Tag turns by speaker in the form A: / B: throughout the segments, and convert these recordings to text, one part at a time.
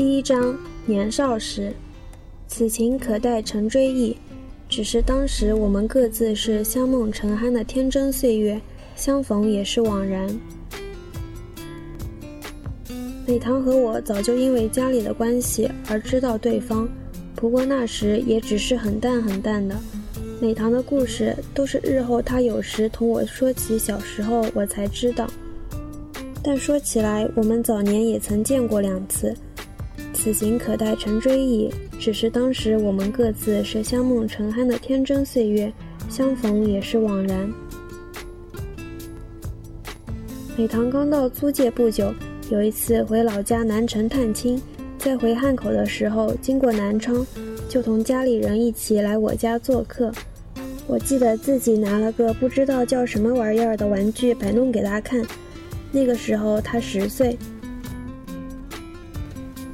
A: 第一章：年少时，此情可待成追忆。只是当时我们各自是香梦成酣的天真岁月，相逢也是枉然。美棠和我早就因为家里的关系而知道对方，不过那时也只是很淡很淡的。美棠的故事都是日后她有时同我说起小时候，我才知道。但说起来，我们早年也曾见过两次。此情可待成追忆，只是当时我们各自是香梦成酣的天真岁月，相逢也是枉然。美棠刚到租界不久，有一次回老家南城探亲，在回汉口的时候经过南昌，就同家里人一起来我家做客。我记得自己拿了个不知道叫什么玩意儿的玩具摆弄给他看，那个时候他十岁。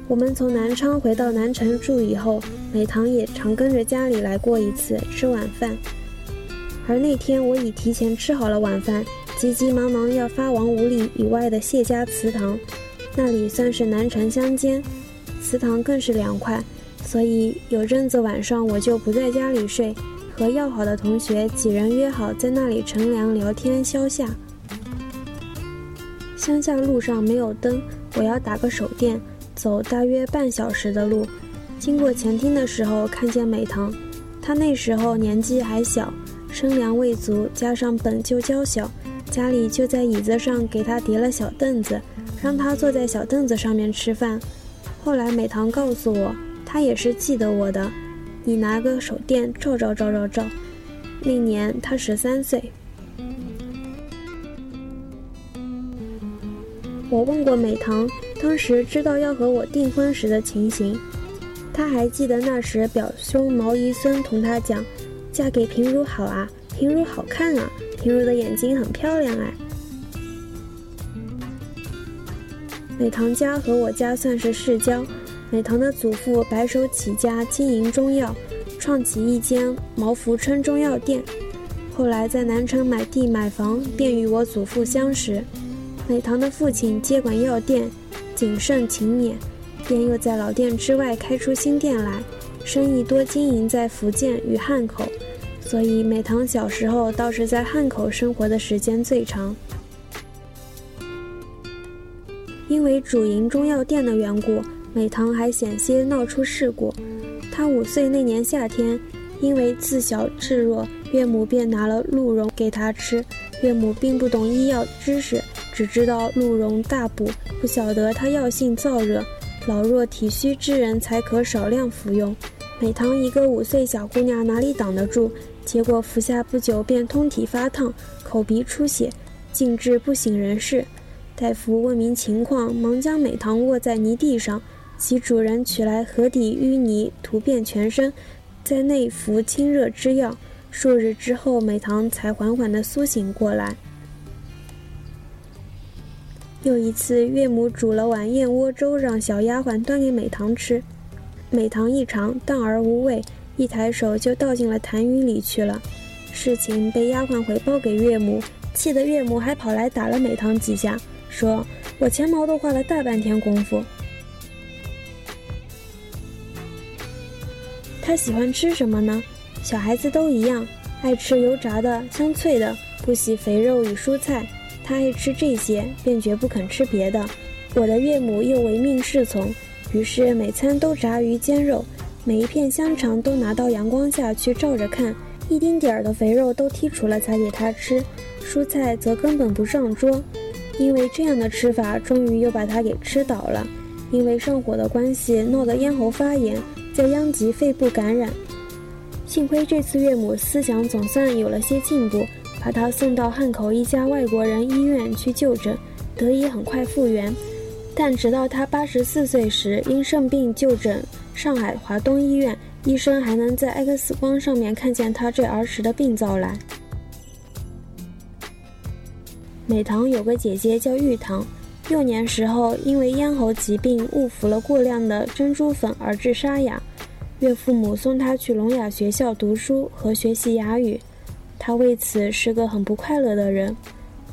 A: 我们从南昌回到南城住以后，美棠也常跟着家里来过一次吃晚饭。而那天我已提前吃好了晚饭，急急忙忙要发往五里以外的谢家祠堂，那里算是南城乡间，祠堂更是凉快，所以有阵子晚上我就不在家里睡，和要好的同学几人约好在那里乘凉聊天消夏。乡下路上没有灯，我要打个手电。走大约半小时的路，经过前厅的时候，看见美棠。她那时候年纪还小，身量未足，加上本就娇小，家里就在椅子上给她叠了小凳子，让她坐在小凳子上面吃饭。后来美棠告诉我，她也是记得我的。你拿个手电照照照照照。那年她十三岁。我问过美棠。当时知道要和我订婚时的情形，他还记得那时表兄毛姨孙同他讲：“嫁给平如好啊，平如好看啊，平如的眼睛很漂亮哎。”美棠家和我家算是世交，美棠的祖父白手起家经营中药，创起一间毛福春中药店，后来在南城买地买房，便与我祖父相识。美棠的父亲接管药店。谨慎勤勉，便又在老店之外开出新店来，生意多经营在福建与汉口，所以美棠小时候倒是在汉口生活的时间最长。因为主营中药店的缘故，美棠还险些闹出事故。她五岁那年夏天，因为自小稚弱，岳母便拿了鹿茸给她吃。岳母并不懂医药知识。只知道鹿茸大补，不晓得它药性燥热，老弱体虚之人才可少量服用。美棠一个五岁小姑娘哪里挡得住？结果服下不久便通体发烫，口鼻出血，竟至不省人事。大夫问明情况，忙将美棠卧在泥地上，其主人取来河底淤泥涂遍全身，在内服清热之药。数日之后，美棠才缓缓地苏醒过来。又一次，岳母煮了碗燕窝粥，让小丫鬟端给美棠吃。美棠一尝，淡而无味，一抬手就倒进了痰盂里去了。事情被丫鬟回报给岳母，气得岳母还跑来打了美棠几下，说：“我前毛都花了大半天功夫。”他喜欢吃什么呢？小孩子都一样，爱吃油炸的、香脆的，不喜肥肉与蔬菜。他爱吃这些，便绝不肯吃别的。我的岳母又唯命是从，于是每餐都炸鱼煎肉，每一片香肠都拿到阳光下去照着看，一丁点儿的肥肉都剔除了才给他吃，蔬菜则根本不上桌。因为这样的吃法，终于又把他给吃倒了。因为上火的关系，闹得咽喉发炎，再殃及肺部感染。幸亏这次岳母思想总算有了些进步。把他送到汉口一家外国人医院去就诊，得以很快复原。但直到他八十四岁时，因肾病就诊上海华东医院，医生还能在 X 光上面看见他这儿时的病灶来。美棠有个姐姐叫玉堂，幼年时候因为咽喉疾病误服了过量的珍珠粉而致沙哑，岳父母送她去聋哑学校读书和学习哑语。他为此是个很不快乐的人，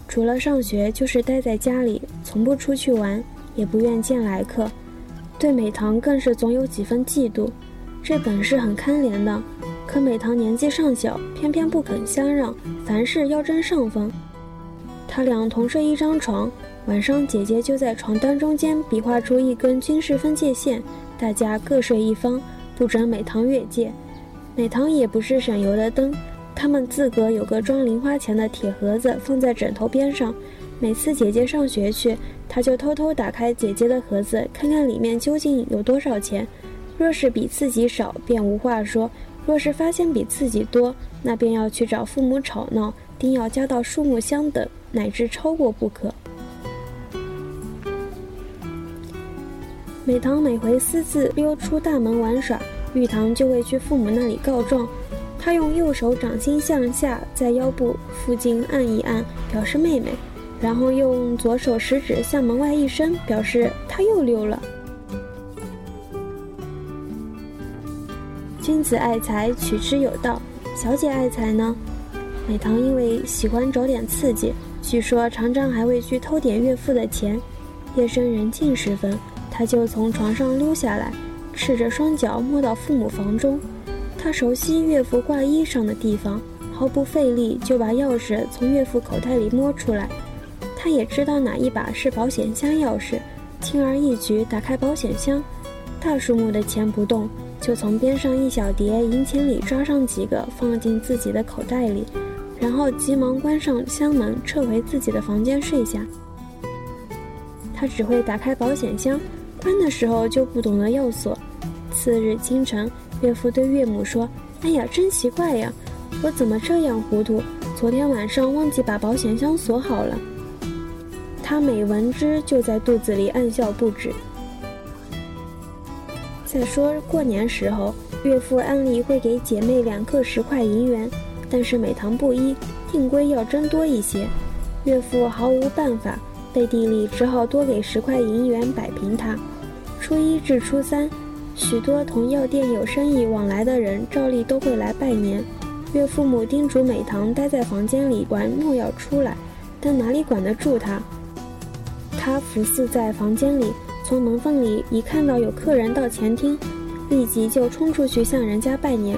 A: 除了上学就是待在家里，从不出去玩，也不愿见来客。对美棠更是总有几分嫉妒。这本是很堪怜的，可美棠年纪尚小，偏偏不肯相让，凡事要争上风。他俩同睡一张床，晚上姐姐就在床单中间比划出一根军事分界线，大家各睡一方，不准美棠越界。美棠也不是省油的灯，他们自个有个装零花钱的铁盒子放在枕头边上，每次姐姐上学去，他就偷偷打开姐姐的盒子，看看里面究竟有多少钱。若是比自己少，便无话说；若是发现比自己多，那便要去找父母吵闹，定要加到数目相等。乃至超过不可。美棠每回私自溜出大门玩耍，玉堂就会去父母那里告状。他用右手掌心向下，在腰部附近按一按，表示妹妹；然后用左手食指向门外一伸，表示他又溜了。君子爱财，取之有道。小姐爱财呢？美棠因为喜欢找点刺激。据说常常还会去偷点岳父的钱。夜深人静时分，他就从床上溜下来，赤着双脚摸到父母房中。他熟悉岳父挂衣裳的地方，毫不费力就把钥匙从岳父口袋里摸出来。他也知道哪一把是保险箱钥匙，轻而易举打开保险箱。大数目的钱不动，就从边上一小叠银钱里抓上几个，放进自己的口袋里。然后急忙关上箱门，撤回自己的房间睡下。他只会打开保险箱，关的时候就不懂得要锁。次日清晨，岳父对岳母说：“哎呀，真奇怪呀，我怎么这样糊涂？昨天晚上忘记把保险箱锁好了。”他每闻之，就在肚子里暗笑不止。再说过年时候，岳父按例会给姐妹两个十块银元。但是每堂不一，定规要争多一些，岳父毫无办法，背地里只好多给十块银元摆平他。初一至初三，许多同药店有生意往来的人照例都会来拜年。岳父母叮嘱美棠待在房间里玩，莫要出来，但哪里管得住他？他伏死在房间里，从门缝里一看到有客人到前厅，立即就冲出去向人家拜年。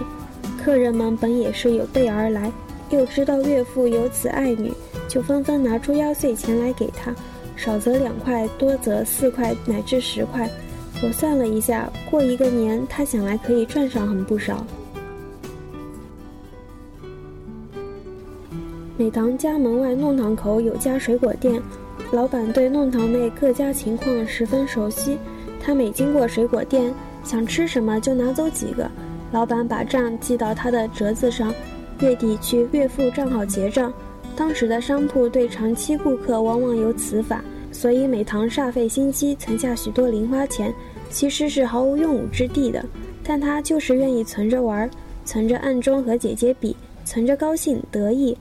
A: 客人们本也是有备而来，又知道岳父有此爱女，就纷纷拿出压岁钱来给他，少则两块，多则四块乃至十块。我算了一下，过一个年，他想来可以赚上很不少。美棠家门外弄堂口有家水果店，老板对弄堂内各家情况十分熟悉。他每经过水果店，想吃什么就拿走几个。老板把账记到他的折子上，月底去岳父账号结账。当时的商铺对长期顾客往往有此法，所以美棠煞费心机存下许多零花钱，其实是毫无用武之地的。但他就是愿意存着玩，存着暗中和姐姐比，存着高兴得意。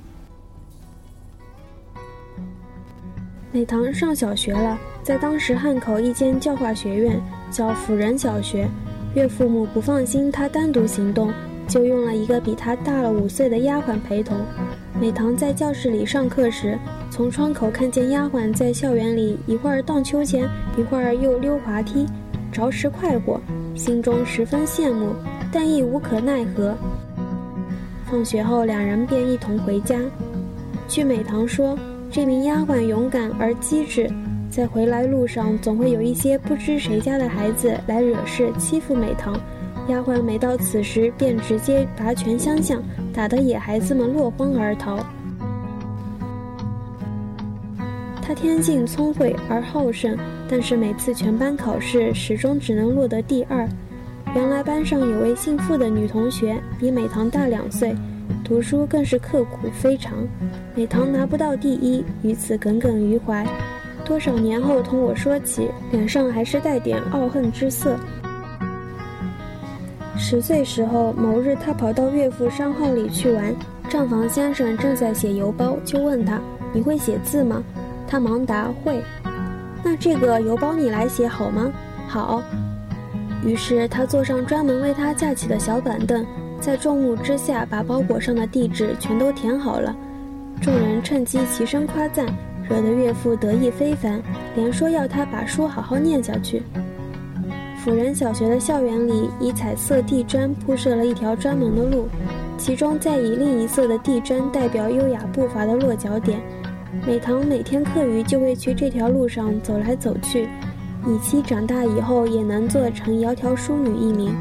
A: 美棠上小学了，在当时汉口一间教化学院，叫辅仁小学。岳父母不放心他单独行动，就用了一个比他大了五岁的丫鬟陪同。美棠在教室里上课时，从窗口看见丫鬟在校园里一会儿荡秋千，一会儿又溜滑梯，着实快活，心中十分羡慕，但亦无可奈何。放学后，两人便一同回家。据美棠说，这名丫鬟勇敢而机智。在回来路上，总会有一些不知谁家的孩子来惹事欺负美棠。丫鬟每到此时，便直接拔拳相向，打得野孩子们落荒而逃。他天性聪慧而好胜，但是每次全班考试始终只能落得第二。原来班上有位姓傅的女同学，比美棠大两岁，读书更是刻苦非常。美棠拿不到第一，于此耿耿于怀。多少年后同我说起，脸上还是带点傲恨之色。十岁时候，某日他跑到岳父商号里去玩，账房先生正在写邮包，就问他：“你会写字吗？”他忙答：“会。”那这个邮包你来写好吗？好。于是他坐上专门为他架起的小板凳，在众目之下把包裹上的地址全都填好了。众人趁机齐声夸赞。惹得岳父得意非凡，连说要他把书好好念下去。辅仁小学的校园里，以彩色地砖铺设了一条专门的路，其中再以另一色的地砖代表优雅步伐的落脚点。美棠每天课余就会去这条路上走来走去，以期长大以后也能做成窈窕淑女一名。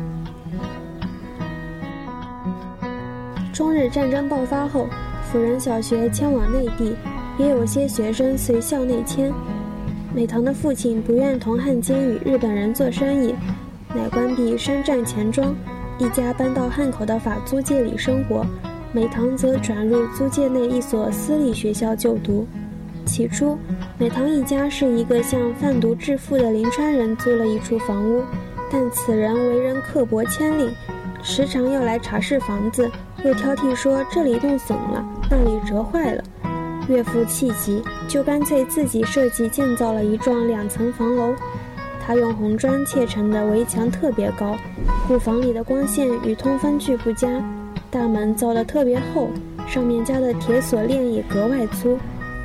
A: 中日战争爆发后，辅仁小学迁往内地，也有些学生随校内迁。美棠的父亲不愿同汉奸与日本人做生意，乃关闭山寨钱庄，一家搬到汉口的法租界里生活。美棠则转入租界内一所私立学校就读。起初，美棠一家是一个向贩毒致富的临川人租了一处房屋，但此人为人刻薄牵令，时常要来查视房子，又挑剔说这里弄损了，那里折坏了。岳父气急，就干脆自己设计建造了一幢两层房楼。他用红砖砌成的围墙特别高，库房里的光线与通风具不佳。大门造得特别厚，上面加的铁锁链也格外粗。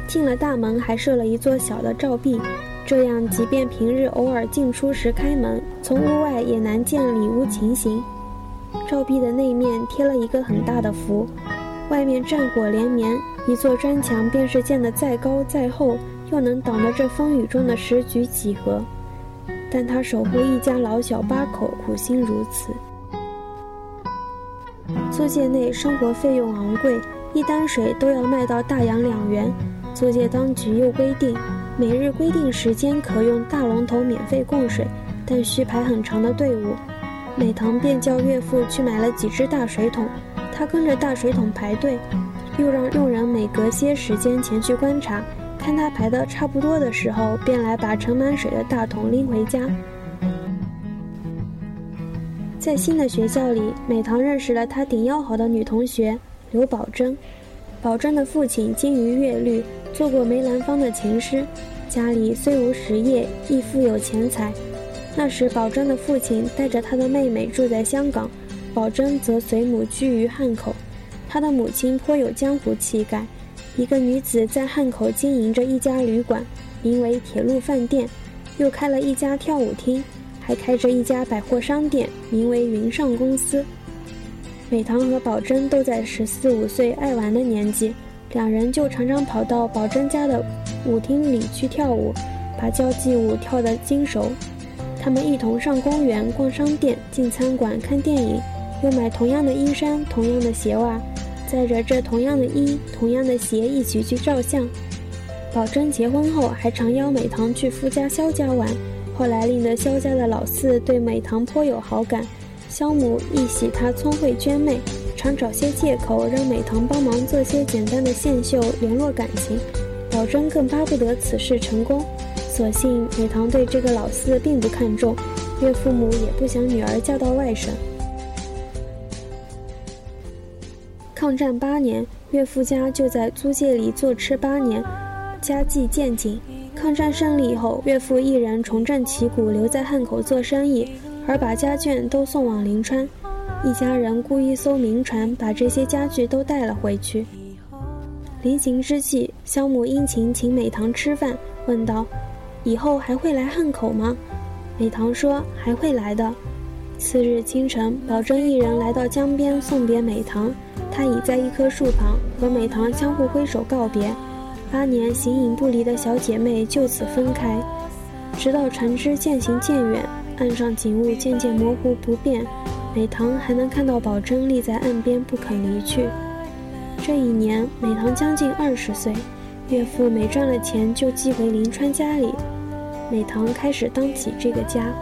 A: 进了大门，还设了一座小的照壁，这样即便平日偶尔进出时开门，从屋外也难见里屋情形。照壁的内面贴了一个很大的符，外面战火连绵，一座砖墙便是建得再高再厚，又能挡得这风雨中的时局几何？但他守护一家老小八口，苦心如此。租界内生活费用昂贵，一担水都要卖到大洋两元。租界当局又规定，每日规定时间可用大龙头免费供水，但需排很长的队伍。美棠便叫岳父去买了几只大水桶，他跟着大水桶排队，又让佣人每隔些时间前去观察，看他排得差不多的时候，便来把盛满水的大桶拎回家。在新的学校里，美棠认识了她顶要好的女同学刘宝珍。宝珍的父亲精于乐律，做过梅兰芳的琴师，家里虽无实业，亦富有钱财。那时，宝珍的父亲带着他的妹妹住在香港，宝珍则随母居于汉口。他的母亲颇有江湖气概，一个女子在汉口经营着一家旅馆，名为铁路饭店，又开了一家跳舞厅。还开着一家百货商店，名为云上公司。美棠和宝珍都在十四五岁爱玩的年纪，两人就常常跑到宝珍家的舞厅里去跳舞，把交际舞跳得精熟。他们一同上公园、逛商店、进餐馆、看电影，又买同样的衣衫、同样的鞋袜，载着这同样的衣、同样的鞋一起去照相。宝珍结婚后，还常邀美棠去夫家萧家玩。后来令得萧家的老四对美棠颇有好感，萧母亦喜她聪慧娟媚，常找些借口让美棠帮忙做些简单的线绣，联络感情。宝珍更巴不得此事成功，所幸美棠对这个老四并不看重，岳父母也不想女儿嫁到外省。抗战八年，岳父家就在租界里坐吃八年，家计渐紧。抗战胜利后，岳父一人重振旗鼓，留在汉口做生意，而把家眷都送往临川。一家人雇一艘民船，把这些家具都带了回去。临行之际，肖母殷勤请美棠吃饭，问道：“以后还会来汉口吗？”美棠说：“还会来的。”次日清晨，宝珍一人来到江边送别美棠，他倚在一棵树旁，和美棠相互挥手告别。八年形影不离的小姐妹就此分开，直到船只渐行渐远，岸上景物渐渐模糊不变，美棠还能看到宝珍立在岸边不肯离去。这一年，美棠将近二十岁，岳父每赚了钱就寄回临川家里，美棠开始当起这个家。